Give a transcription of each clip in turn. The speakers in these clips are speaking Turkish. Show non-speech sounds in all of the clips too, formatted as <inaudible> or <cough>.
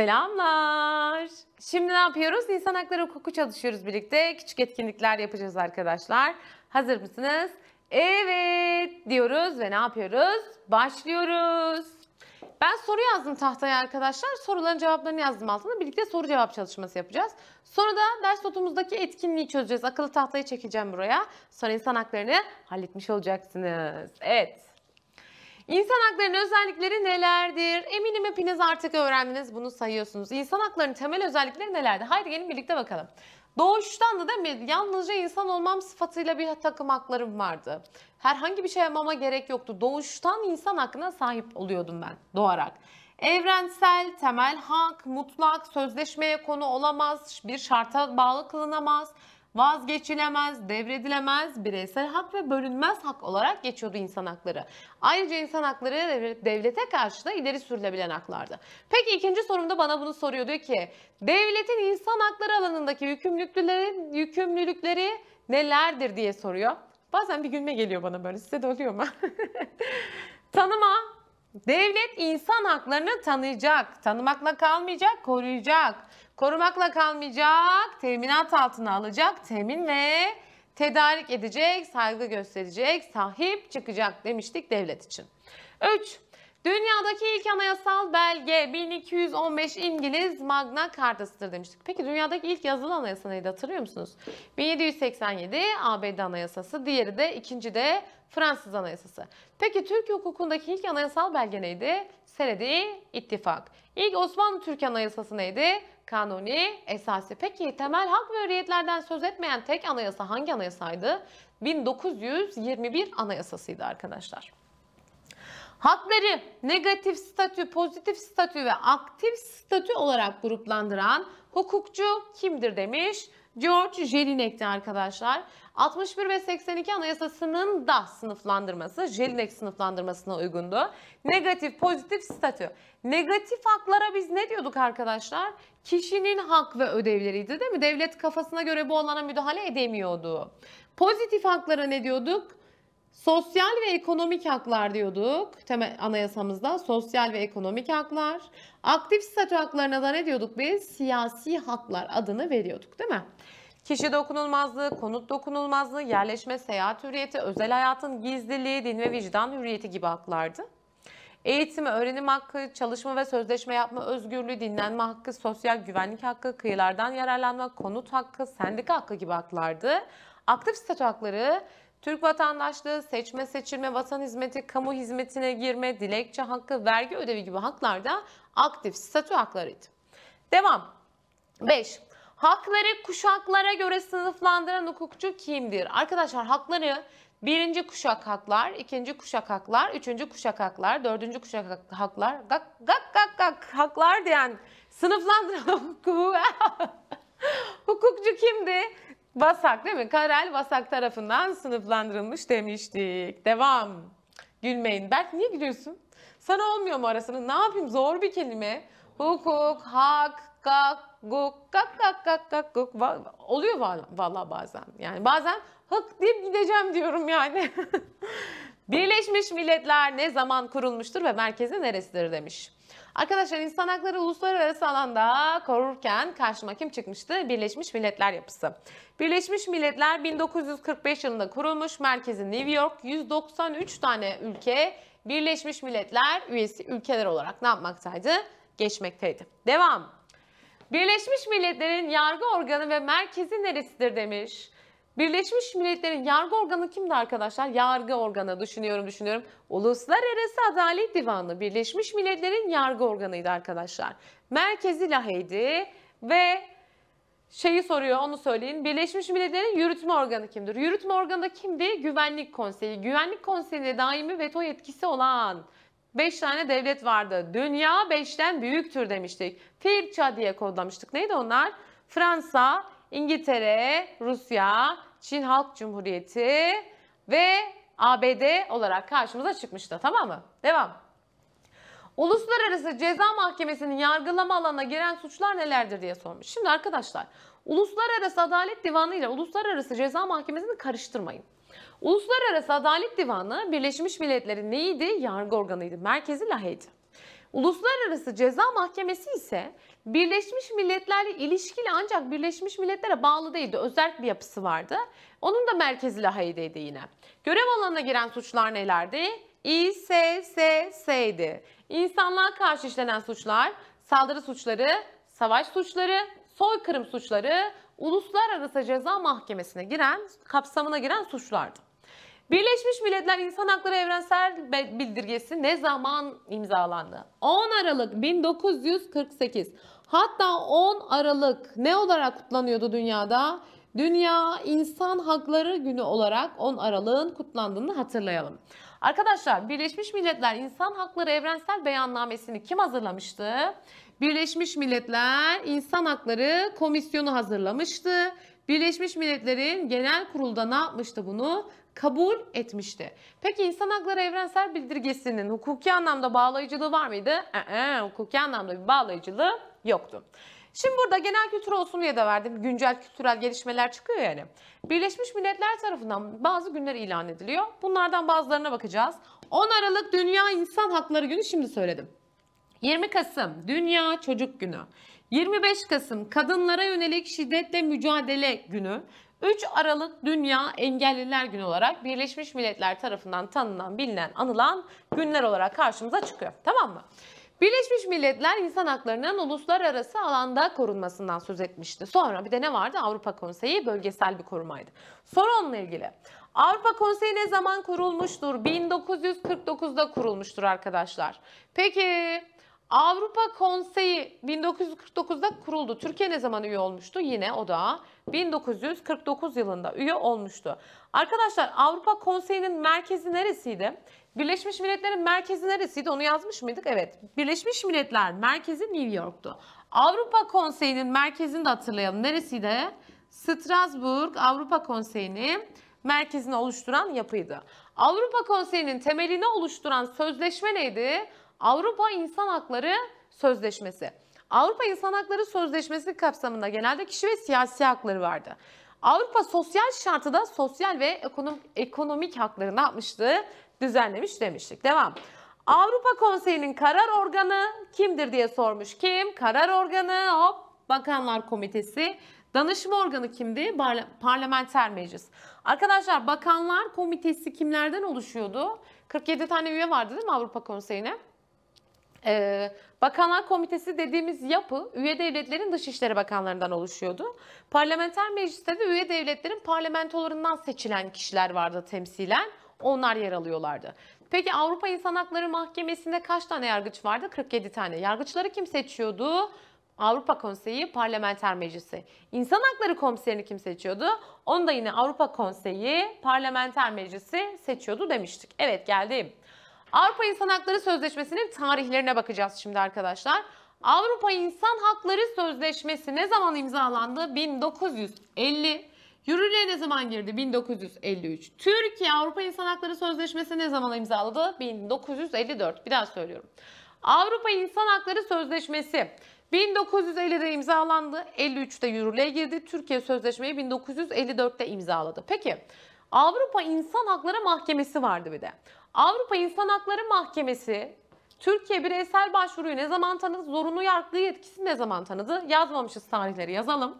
Selamlar. Şimdi ne yapıyoruz? İnsan hakları hukuku çalışıyoruz birlikte. Küçük etkinlikler yapacağız arkadaşlar. Hazır mısınız? Evet diyoruz ve ne yapıyoruz? Başlıyoruz. Ben soru yazdım tahtaya arkadaşlar. Soruların cevaplarını yazdım altına. Birlikte soru cevap çalışması yapacağız. Sonra da ders notumuzdaki etkinliği çözeceğiz. Akıllı tahtayı çekeceğim buraya. Sonra insan haklarını halletmiş olacaksınız. Evet. İnsan haklarının özellikleri nelerdir? Eminim hepiniz artık öğrendiniz bunu sayıyorsunuz. İnsan haklarının temel özellikleri nelerdir? Haydi gelin birlikte bakalım. Doğuştan da değil mi? Yalnızca insan olmam sıfatıyla bir takım haklarım vardı. Herhangi bir şey yapmama gerek yoktu. Doğuştan insan hakkına sahip oluyordum ben doğarak. Evrensel, temel hak, mutlak, sözleşmeye konu olamaz, bir şarta bağlı kılınamaz, vazgeçilemez, devredilemez, bireysel hak ve bölünmez hak olarak geçiyordu insan hakları. Ayrıca insan hakları devlete karşı da ileri sürülebilen haklardı. Peki ikinci sorumda bana bunu soruyor diyor ki devletin insan hakları alanındaki yükümlülükleri, yükümlülükleri nelerdir diye soruyor. Bazen bir gülme geliyor bana böyle size de oluyor mu? <laughs> Tanıma, Devlet insan haklarını tanıyacak, tanımakla kalmayacak, koruyacak. Korumakla kalmayacak, teminat altına alacak, temin ve tedarik edecek, saygı gösterecek, sahip çıkacak demiştik devlet için. 3. Dünyadaki ilk anayasal belge 1215 İngiliz Magna Carta'sıdır demiştik. Peki dünyadaki ilk yazılı anayasa neydi hatırlıyor musunuz? 1787 ABD Anayasası, diğeri de ikinci de Fransız Anayasası. Peki Türkiye hukukundaki ilk anayasal belge neydi? Senedi ittifak. İlk Osmanlı Türk Anayasası neydi? Kanuni esası. Peki temel hak ve hürriyetlerden söz etmeyen tek anayasa hangi anayasaydı? 1921 anayasasıydı arkadaşlar. Hakları negatif statü, pozitif statü ve aktif statü olarak gruplandıran hukukçu kimdir demiş? George Jelinek'ti arkadaşlar. 61 ve 82 anayasasının da sınıflandırması Jelinek sınıflandırmasına uygundu. Negatif, pozitif statü. Negatif haklara biz ne diyorduk arkadaşlar? Kişinin hak ve ödevleriydi değil mi? Devlet kafasına göre bu alana müdahale edemiyordu. Pozitif haklara ne diyorduk? Sosyal ve ekonomik haklar diyorduk temel anayasamızda. Sosyal ve ekonomik haklar. Aktif statü haklarına da ne diyorduk biz? Siyasi haklar adını veriyorduk değil mi? Kişi dokunulmazlığı, konut dokunulmazlığı, yerleşme, seyahat hürriyeti, özel hayatın gizliliği, din ve vicdan hürriyeti gibi haklardı. Eğitim, öğrenim hakkı, çalışma ve sözleşme yapma özgürlüğü, dinlenme hakkı, sosyal güvenlik hakkı, kıyılardan yararlanma, konut hakkı, sendika hakkı gibi haklardı. Aktif statü hakları Türk vatandaşlığı, seçme seçilme, vatan hizmeti, kamu hizmetine girme, dilekçe hakkı, vergi ödevi gibi haklar da aktif statü haklarıydı. Devam. 5. Hakları kuşaklara göre sınıflandıran hukukçu kimdir? Arkadaşlar hakları birinci kuşak haklar, ikinci kuşak haklar, üçüncü kuşak haklar, dördüncü kuşak haklar, gak gak gak gak haklar diyen sınıflandıran <laughs> hukuku. hukukçu kimdi? Vasak değil mi? Karel Vasak tarafından sınıflandırılmış demiştik. Devam. Gülmeyin. Berk niye gülüyorsun? Sana olmuyor mu arasını? Ne yapayım? Zor bir kelime. Hukuk, hak, kak, guk, kak kak kak kak guk. Oluyor vallahi bazen. Yani bazen hık deyip gideceğim diyorum yani. <laughs> Birleşmiş Milletler ne zaman kurulmuştur ve merkezi neresidir demiş. Arkadaşlar insan hakları uluslararası alanda korurken karşıma kim çıkmıştı? Birleşmiş Milletler yapısı. Birleşmiş Milletler 1945 yılında kurulmuş. Merkezi New York. 193 tane ülke Birleşmiş Milletler üyesi ülkeler olarak ne yapmaktaydı? Geçmekteydi. Devam. Birleşmiş Milletler'in yargı organı ve merkezi neresidir demiş. Birleşmiş Milletler'in yargı organı kimdi arkadaşlar? Yargı organı düşünüyorum düşünüyorum. Uluslararası Adalet Divanı Birleşmiş Milletler'in yargı organıydı arkadaşlar. Merkezi Lahey'di ve şeyi soruyor onu söyleyin. Birleşmiş Milletler'in yürütme organı kimdir? Yürütme organı da kimdi? Güvenlik Konseyi. Güvenlik Konseyi'nde daimi veto yetkisi olan 5 tane devlet vardı. Dünya 5'ten büyüktür demiştik. FİRÇA diye kodlamıştık. Neydi onlar? Fransa, İngiltere, Rusya, Çin Halk Cumhuriyeti ve ABD olarak karşımıza çıkmıştı. Tamam mı? Devam. Uluslararası Ceza Mahkemesi'nin yargılama alanına giren suçlar nelerdir diye sormuş. Şimdi arkadaşlar Uluslararası Adalet Divanı ile Uluslararası Ceza Mahkemesi'ni karıştırmayın. Uluslararası Adalet Divanı Birleşmiş Milletler'in neydi? Yargı organıydı. Merkezi Lahey'di. Uluslararası Ceza Mahkemesi ise Birleşmiş Milletler'le ilişkili ancak Birleşmiş Milletler'e bağlı değildi. Özel bir yapısı vardı. Onun da merkezi Lahey'deydi yine. Görev alanına giren suçlar nelerdi? İSSS'ydi. İnsanlığa karşı işlenen suçlar, saldırı suçları, savaş suçları, soykırım suçları, uluslararası ceza mahkemesine giren, kapsamına giren suçlardı. Birleşmiş Milletler İnsan Hakları Evrensel Bildirgesi ne zaman imzalandı? 10 Aralık 1948. Hatta 10 Aralık ne olarak kutlanıyordu dünyada? Dünya İnsan Hakları Günü olarak 10 Aralık'ın kutlandığını hatırlayalım. Arkadaşlar Birleşmiş Milletler İnsan Hakları Evrensel Beyannamesini kim hazırlamıştı? Birleşmiş Milletler İnsan Hakları Komisyonu hazırlamıştı. Birleşmiş Milletler'in genel kurulda ne yapmıştı bunu? Kabul etmişti. Peki İnsan Hakları Evrensel Bildirgesi'nin hukuki anlamda bağlayıcılığı var mıydı? Ee, hukuki anlamda bir bağlayıcılığı yoktu. Şimdi burada genel kültür olsun diye de verdim. Güncel kültürel gelişmeler çıkıyor yani. Birleşmiş Milletler tarafından bazı günler ilan ediliyor. Bunlardan bazılarına bakacağız. 10 Aralık Dünya İnsan Hakları Günü şimdi söyledim. 20 Kasım Dünya Çocuk Günü. 25 Kasım Kadınlara Yönelik Şiddetle Mücadele Günü. 3 Aralık Dünya Engelliler Günü olarak Birleşmiş Milletler tarafından tanınan, bilinen, anılan günler olarak karşımıza çıkıyor. Tamam mı? Birleşmiş Milletler insan haklarının uluslararası alanda korunmasından söz etmişti. Sonra bir de ne vardı? Avrupa Konseyi bölgesel bir korumaydı. Soru onunla ilgili. Avrupa Konseyi ne zaman kurulmuştur? 1949'da kurulmuştur arkadaşlar. Peki Avrupa Konseyi 1949'da kuruldu. Türkiye ne zaman üye olmuştu? Yine o da 1949 yılında üye olmuştu. Arkadaşlar Avrupa Konseyi'nin merkezi neresiydi? Birleşmiş Milletler'in merkezi neresiydi? Onu yazmış mıydık? Evet. Birleşmiş Milletler merkezi New York'tu. Avrupa Konseyi'nin merkezini de hatırlayalım. Neresiydi? Strasbourg Avrupa Konseyi'nin merkezini oluşturan yapıydı. Avrupa Konseyi'nin temelini oluşturan sözleşme neydi? Avrupa İnsan Hakları Sözleşmesi. Avrupa İnsan Hakları Sözleşmesi kapsamında genelde kişi ve siyasi hakları vardı. Avrupa Sosyal Şartı da sosyal ve ekonomik, ekonomik hakları ne yapmıştı? Düzenlemiş demiştik. Devam. Avrupa Konseyi'nin karar organı kimdir diye sormuş. Kim? Karar organı hop Bakanlar Komitesi. Danışma organı kimdi? Parla- Parlamenter Meclis. Arkadaşlar Bakanlar Komitesi kimlerden oluşuyordu? 47 tane üye vardı değil mi Avrupa Konseyi'ne? Ee, Bakanlar Komitesi dediğimiz yapı üye devletlerin dışişleri bakanlarından oluşuyordu. Parlamenter mecliste de üye devletlerin parlamentolarından seçilen kişiler vardı temsilen. Onlar yer alıyorlardı. Peki Avrupa İnsan Hakları Mahkemesi'nde kaç tane yargıç vardı? 47 tane. Yargıçları kim seçiyordu? Avrupa Konseyi Parlamenter Meclisi. İnsan Hakları Komiserini kim seçiyordu? Onu da yine Avrupa Konseyi Parlamenter Meclisi seçiyordu demiştik. Evet geldim. Avrupa İnsan Hakları Sözleşmesi'nin tarihlerine bakacağız şimdi arkadaşlar. Avrupa İnsan Hakları Sözleşmesi ne zaman imzalandı? 1950. Yürürlüğe ne zaman girdi? 1953. Türkiye Avrupa İnsan Hakları Sözleşmesi ne zaman imzaladı? 1954. Bir daha söylüyorum. Avrupa İnsan Hakları Sözleşmesi 1950'de imzalandı. 53'te yürürlüğe girdi. Türkiye sözleşmeyi 1954'te imzaladı. Peki Avrupa İnsan Hakları Mahkemesi vardı bir de. Avrupa İnsan Hakları Mahkemesi Türkiye bireysel başvuruyu ne zaman tanıdı? Zorunlu yargı yetkisi ne zaman tanıdı? Yazmamışız tarihleri yazalım.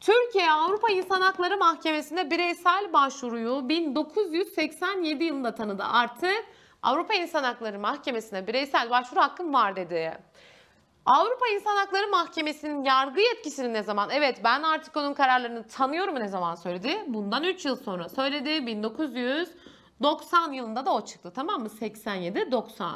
Türkiye Avrupa İnsan Hakları Mahkemesi'nde bireysel başvuruyu 1987 yılında tanıdı. Artık Avrupa İnsan Hakları Mahkemesi'ne bireysel başvuru hakkım var dedi. Avrupa İnsan Hakları Mahkemesi'nin yargı yetkisini ne zaman? Evet ben artık onun kararlarını tanıyorum ne zaman söyledi? Bundan 3 yıl sonra söyledi. 1990 yılında da o çıktı tamam mı? 87-90.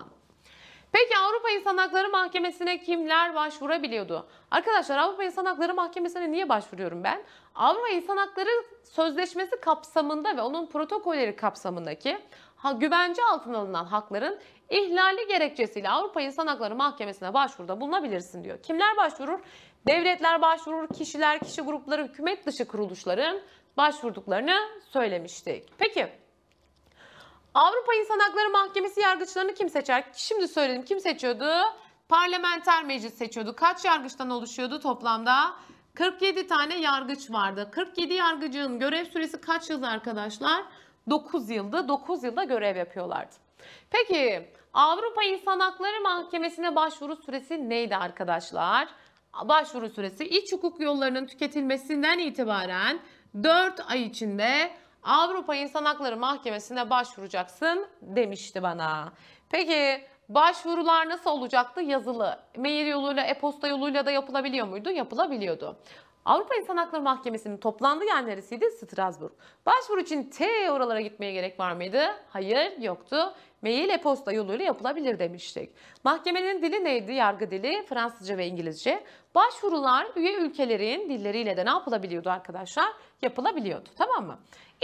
Peki Avrupa İnsan Hakları Mahkemesi'ne kimler başvurabiliyordu? Arkadaşlar Avrupa İnsan Hakları Mahkemesi'ne niye başvuruyorum ben? Avrupa İnsan Hakları Sözleşmesi kapsamında ve onun protokolleri kapsamındaki ha, güvence altına alınan hakların ihlali gerekçesiyle Avrupa İnsan Hakları Mahkemesi'ne başvuruda bulunabilirsin diyor. Kimler başvurur? Devletler başvurur, kişiler, kişi grupları, hükümet dışı kuruluşların başvurduklarını söylemiştik. Peki Avrupa İnsan Hakları Mahkemesi yargıçlarını kim seçer? Şimdi söyledim kim seçiyordu? Parlamenter meclis seçiyordu. Kaç yargıçtan oluşuyordu toplamda? 47 tane yargıç vardı. 47 yargıcın görev süresi kaç yıl arkadaşlar? 9 yıldı. 9 yılda görev yapıyorlardı. Peki Avrupa İnsan Hakları Mahkemesi'ne başvuru süresi neydi arkadaşlar? başvuru süresi iç hukuk yollarının tüketilmesinden itibaren 4 ay içinde Avrupa İnsan Hakları Mahkemesi'ne başvuracaksın demişti bana. Peki başvurular nasıl olacaktı? Yazılı. Mail yoluyla, e-posta yoluyla da yapılabiliyor muydu? Yapılabiliyordu. Avrupa İnsan Hakları Mahkemesi'nin toplandığı yer neresiydi? Strasbourg. Başvuru için T oralara gitmeye gerek var mıydı? Hayır, yoktu. Mail e-posta yoluyla yapılabilir demiştik. Mahkemenin dili neydi? Yargı dili, Fransızca ve İngilizce. Başvurular üye ülkelerin dilleriyle de ne yapılabiliyordu arkadaşlar? Yapılabiliyordu. Tamam mı?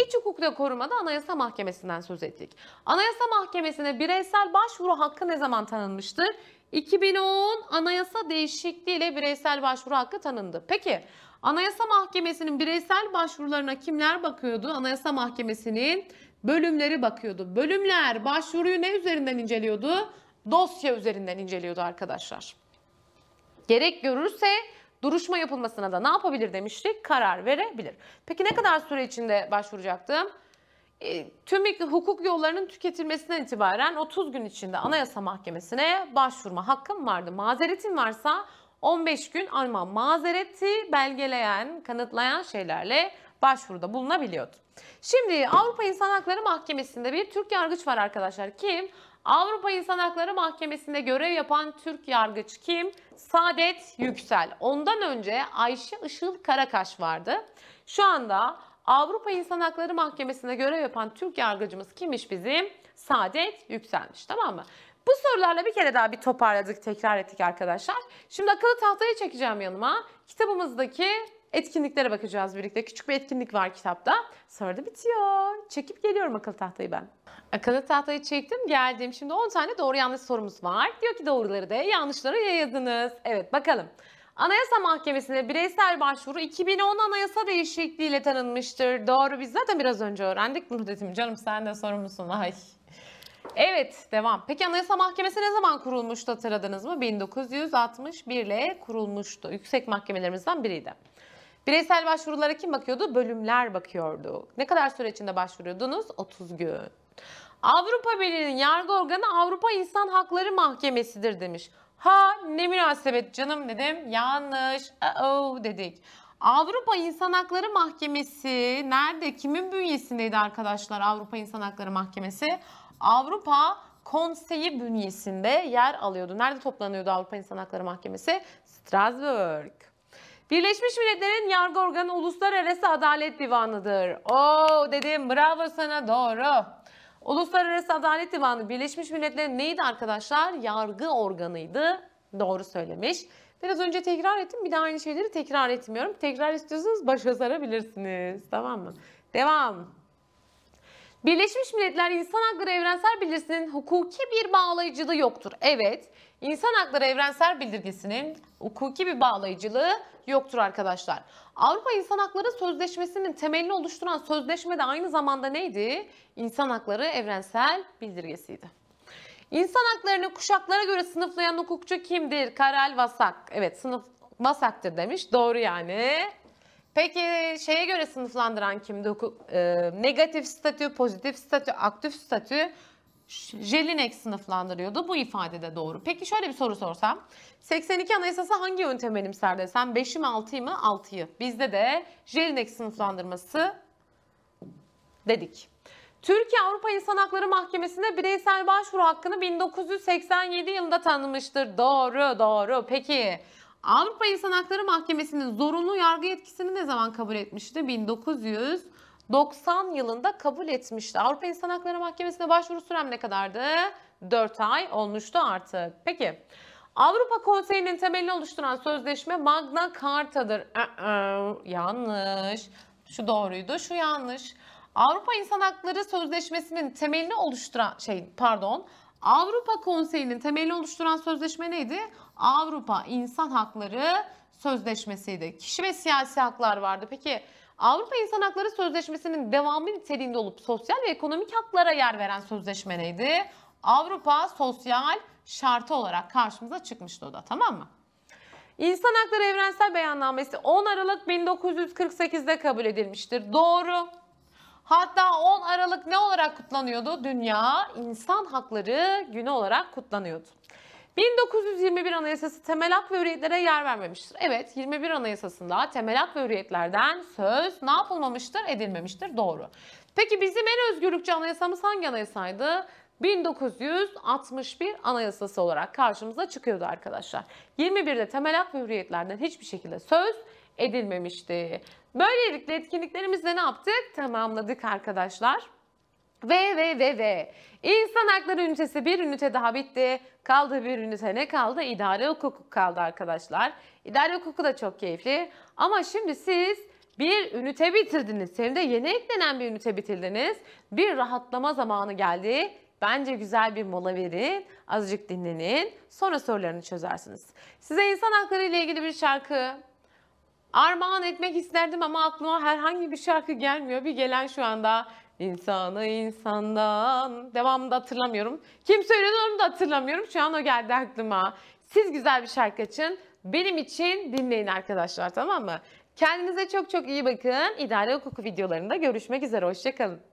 İç hukukta korumada Anayasa Mahkemesi'nden söz ettik. Anayasa Mahkemesi'ne bireysel başvuru hakkı ne zaman tanınmıştır? 2010 anayasa değişikliğiyle bireysel başvuru hakkı tanındı. Peki Anayasa Mahkemesi'nin bireysel başvurularına kimler bakıyordu? Anayasa Mahkemesi'nin bölümleri bakıyordu. Bölümler başvuruyu ne üzerinden inceliyordu? Dosya üzerinden inceliyordu arkadaşlar. Gerek görürse duruşma yapılmasına da ne yapabilir demiştik? Karar verebilir. Peki ne kadar süre içinde başvuracaktım? E, tüm hukuk yollarının tüketilmesinden itibaren 30 gün içinde Anayasa Mahkemesi'ne başvurma hakkım vardı. Mazeretin varsa 15 gün ama mazereti belgeleyen, kanıtlayan şeylerle başvuruda bulunabiliyordu. Şimdi Avrupa İnsan Hakları Mahkemesi'nde bir Türk yargıç var arkadaşlar. Kim? Avrupa İnsan Hakları Mahkemesi'nde görev yapan Türk yargıç kim? Saadet Yüksel. Ondan önce Ayşe Işıl Karakaş vardı. Şu anda Avrupa İnsan Hakları Mahkemesi'nde görev yapan Türk yargıcımız kimmiş bizim? Saadet Yükselmiş tamam mı? Bu sorularla bir kere daha bir toparladık, tekrar ettik arkadaşlar. Şimdi akıllı tahtayı çekeceğim yanıma. Kitabımızdaki etkinliklere bakacağız birlikte. Küçük bir etkinlik var kitapta. Sonra da bitiyor. Çekip geliyorum akıllı tahtayı ben. Akıllı tahtayı çektim geldim. Şimdi 10 tane doğru yanlış sorumuz var. Diyor ki doğruları da yanlışları yayadınız. Evet bakalım. Anayasa Mahkemesi'ne bireysel başvuru 2010 anayasa değişikliğiyle tanınmıştır. Doğru biz zaten biraz önce öğrendik bunu dedim. Canım sen de sorumlusun. Ay. Evet devam. Peki Anayasa Mahkemesi ne zaman kurulmuştu hatırladınız mı? 1961 ile kurulmuştu. Yüksek mahkemelerimizden biriydi. Bireysel başvurulara kim bakıyordu? Bölümler bakıyordu. Ne kadar süre içinde başvuruyordunuz? 30 gün. Avrupa Birliği'nin yargı organı Avrupa İnsan Hakları Mahkemesi'dir demiş. Ha ne münasebet canım dedim. Yanlış. Uh dedik. Avrupa İnsan Hakları Mahkemesi nerede? Kimin bünyesindeydi arkadaşlar Avrupa İnsan Hakları Mahkemesi? Avrupa Konseyi bünyesinde yer alıyordu. Nerede toplanıyordu Avrupa İnsan Hakları Mahkemesi? Strasbourg. Birleşmiş Milletler'in yargı organı Uluslararası Adalet Divanı'dır. Oo dedim bravo sana doğru. Uluslararası Adalet Divanı Birleşmiş Milletler'in neydi arkadaşlar? Yargı organıydı. Doğru söylemiş. Biraz önce tekrar ettim. Bir daha aynı şeyleri tekrar etmiyorum. Tekrar istiyorsanız başa sarabilirsiniz. Tamam mı? Devam. Birleşmiş Milletler İnsan Hakları Evrensel Bildirgesi'nin hukuki bir bağlayıcılığı yoktur. Evet, İnsan Hakları Evrensel Bildirgesi'nin hukuki bir bağlayıcılığı yoktur arkadaşlar. Avrupa İnsan Hakları Sözleşmesi'nin temelini oluşturan sözleşme de aynı zamanda neydi? İnsan Hakları Evrensel Bildirgesi'ydi. İnsan haklarını kuşaklara göre sınıflayan hukukçu kimdir? Karel Vasak. Evet sınıf Vasak'tır demiş. Doğru yani. Peki şeye göre sınıflandıran kimdi? E, negatif statü, pozitif statü, aktif statü Jelinek sınıflandırıyordu. Bu ifade de doğru. Peki şöyle bir soru sorsam. 82 Anayasası hangi yöntem benimser desem 5'i mi 6'yı mı? 6'yı. Bizde de Jelinek sınıflandırması dedik. Türkiye Avrupa İnsan Hakları Mahkemesi'ne bireysel başvuru hakkını 1987 yılında tanımıştır. Doğru, doğru. Peki Avrupa İnsan Hakları Mahkemesi'nin zorunlu yargı yetkisini ne zaman kabul etmişti? 1990 yılında kabul etmişti. Avrupa İnsan Hakları Mahkemesi'ne başvuru sürem ne kadardı? 4 ay olmuştu artık. Peki Avrupa Konseyi'nin temelini oluşturan sözleşme Magna Carta'dır. Yanlış. Şu doğruydu, şu yanlış. Avrupa İnsan Hakları Sözleşmesi'nin temelini oluşturan şey pardon Avrupa Konseyi'nin temelini oluşturan sözleşme neydi? Avrupa İnsan Hakları Sözleşmesi'ydi. Kişi ve siyasi haklar vardı. Peki Avrupa İnsan Hakları Sözleşmesi'nin devamı niteliğinde olup sosyal ve ekonomik haklara yer veren sözleşme neydi? Avrupa Sosyal Şartı olarak karşımıza çıkmıştı o da tamam mı? İnsan Hakları Evrensel Beyannamesi 10 Aralık 1948'de kabul edilmiştir. Doğru. Hatta 10 Aralık ne olarak kutlanıyordu? Dünya İnsan Hakları Günü olarak kutlanıyordu. 1921 Anayasası temel hak ve hürriyetlere yer vermemiştir. Evet 21 Anayasasında temel hak ve hürriyetlerden söz ne yapılmamıştır? Edilmemiştir. Doğru. Peki bizim en özgürlükçü anayasamız hangi anayasaydı? 1961 Anayasası olarak karşımıza çıkıyordu arkadaşlar. 21'de temel hak ve hürriyetlerden hiçbir şekilde söz edilmemişti. Böylelikle etkinliklerimizde ne yaptık? Tamamladık arkadaşlar. Ve ve ve ve. İnsan hakları ünitesi bir ünite daha bitti. Kaldı bir ünite ne kaldı? İdare hukuku kaldı arkadaşlar. İdare hukuku da çok keyifli. Ama şimdi siz bir ünite bitirdiniz. Hem de yeni eklenen bir ünite bitirdiniz. Bir rahatlama zamanı geldi. Bence güzel bir mola verin. Azıcık dinlenin. Sonra sorularını çözersiniz. Size insan hakları ile ilgili bir şarkı armağan etmek isterdim ama aklıma herhangi bir şarkı gelmiyor. Bir gelen şu anda insanı insandan devamında hatırlamıyorum. Kim söyledi onu da hatırlamıyorum. Şu an o geldi aklıma. Siz güzel bir şarkı açın. Benim için dinleyin arkadaşlar tamam mı? Kendinize çok çok iyi bakın. İdare hukuku videolarında görüşmek üzere. Hoşçakalın.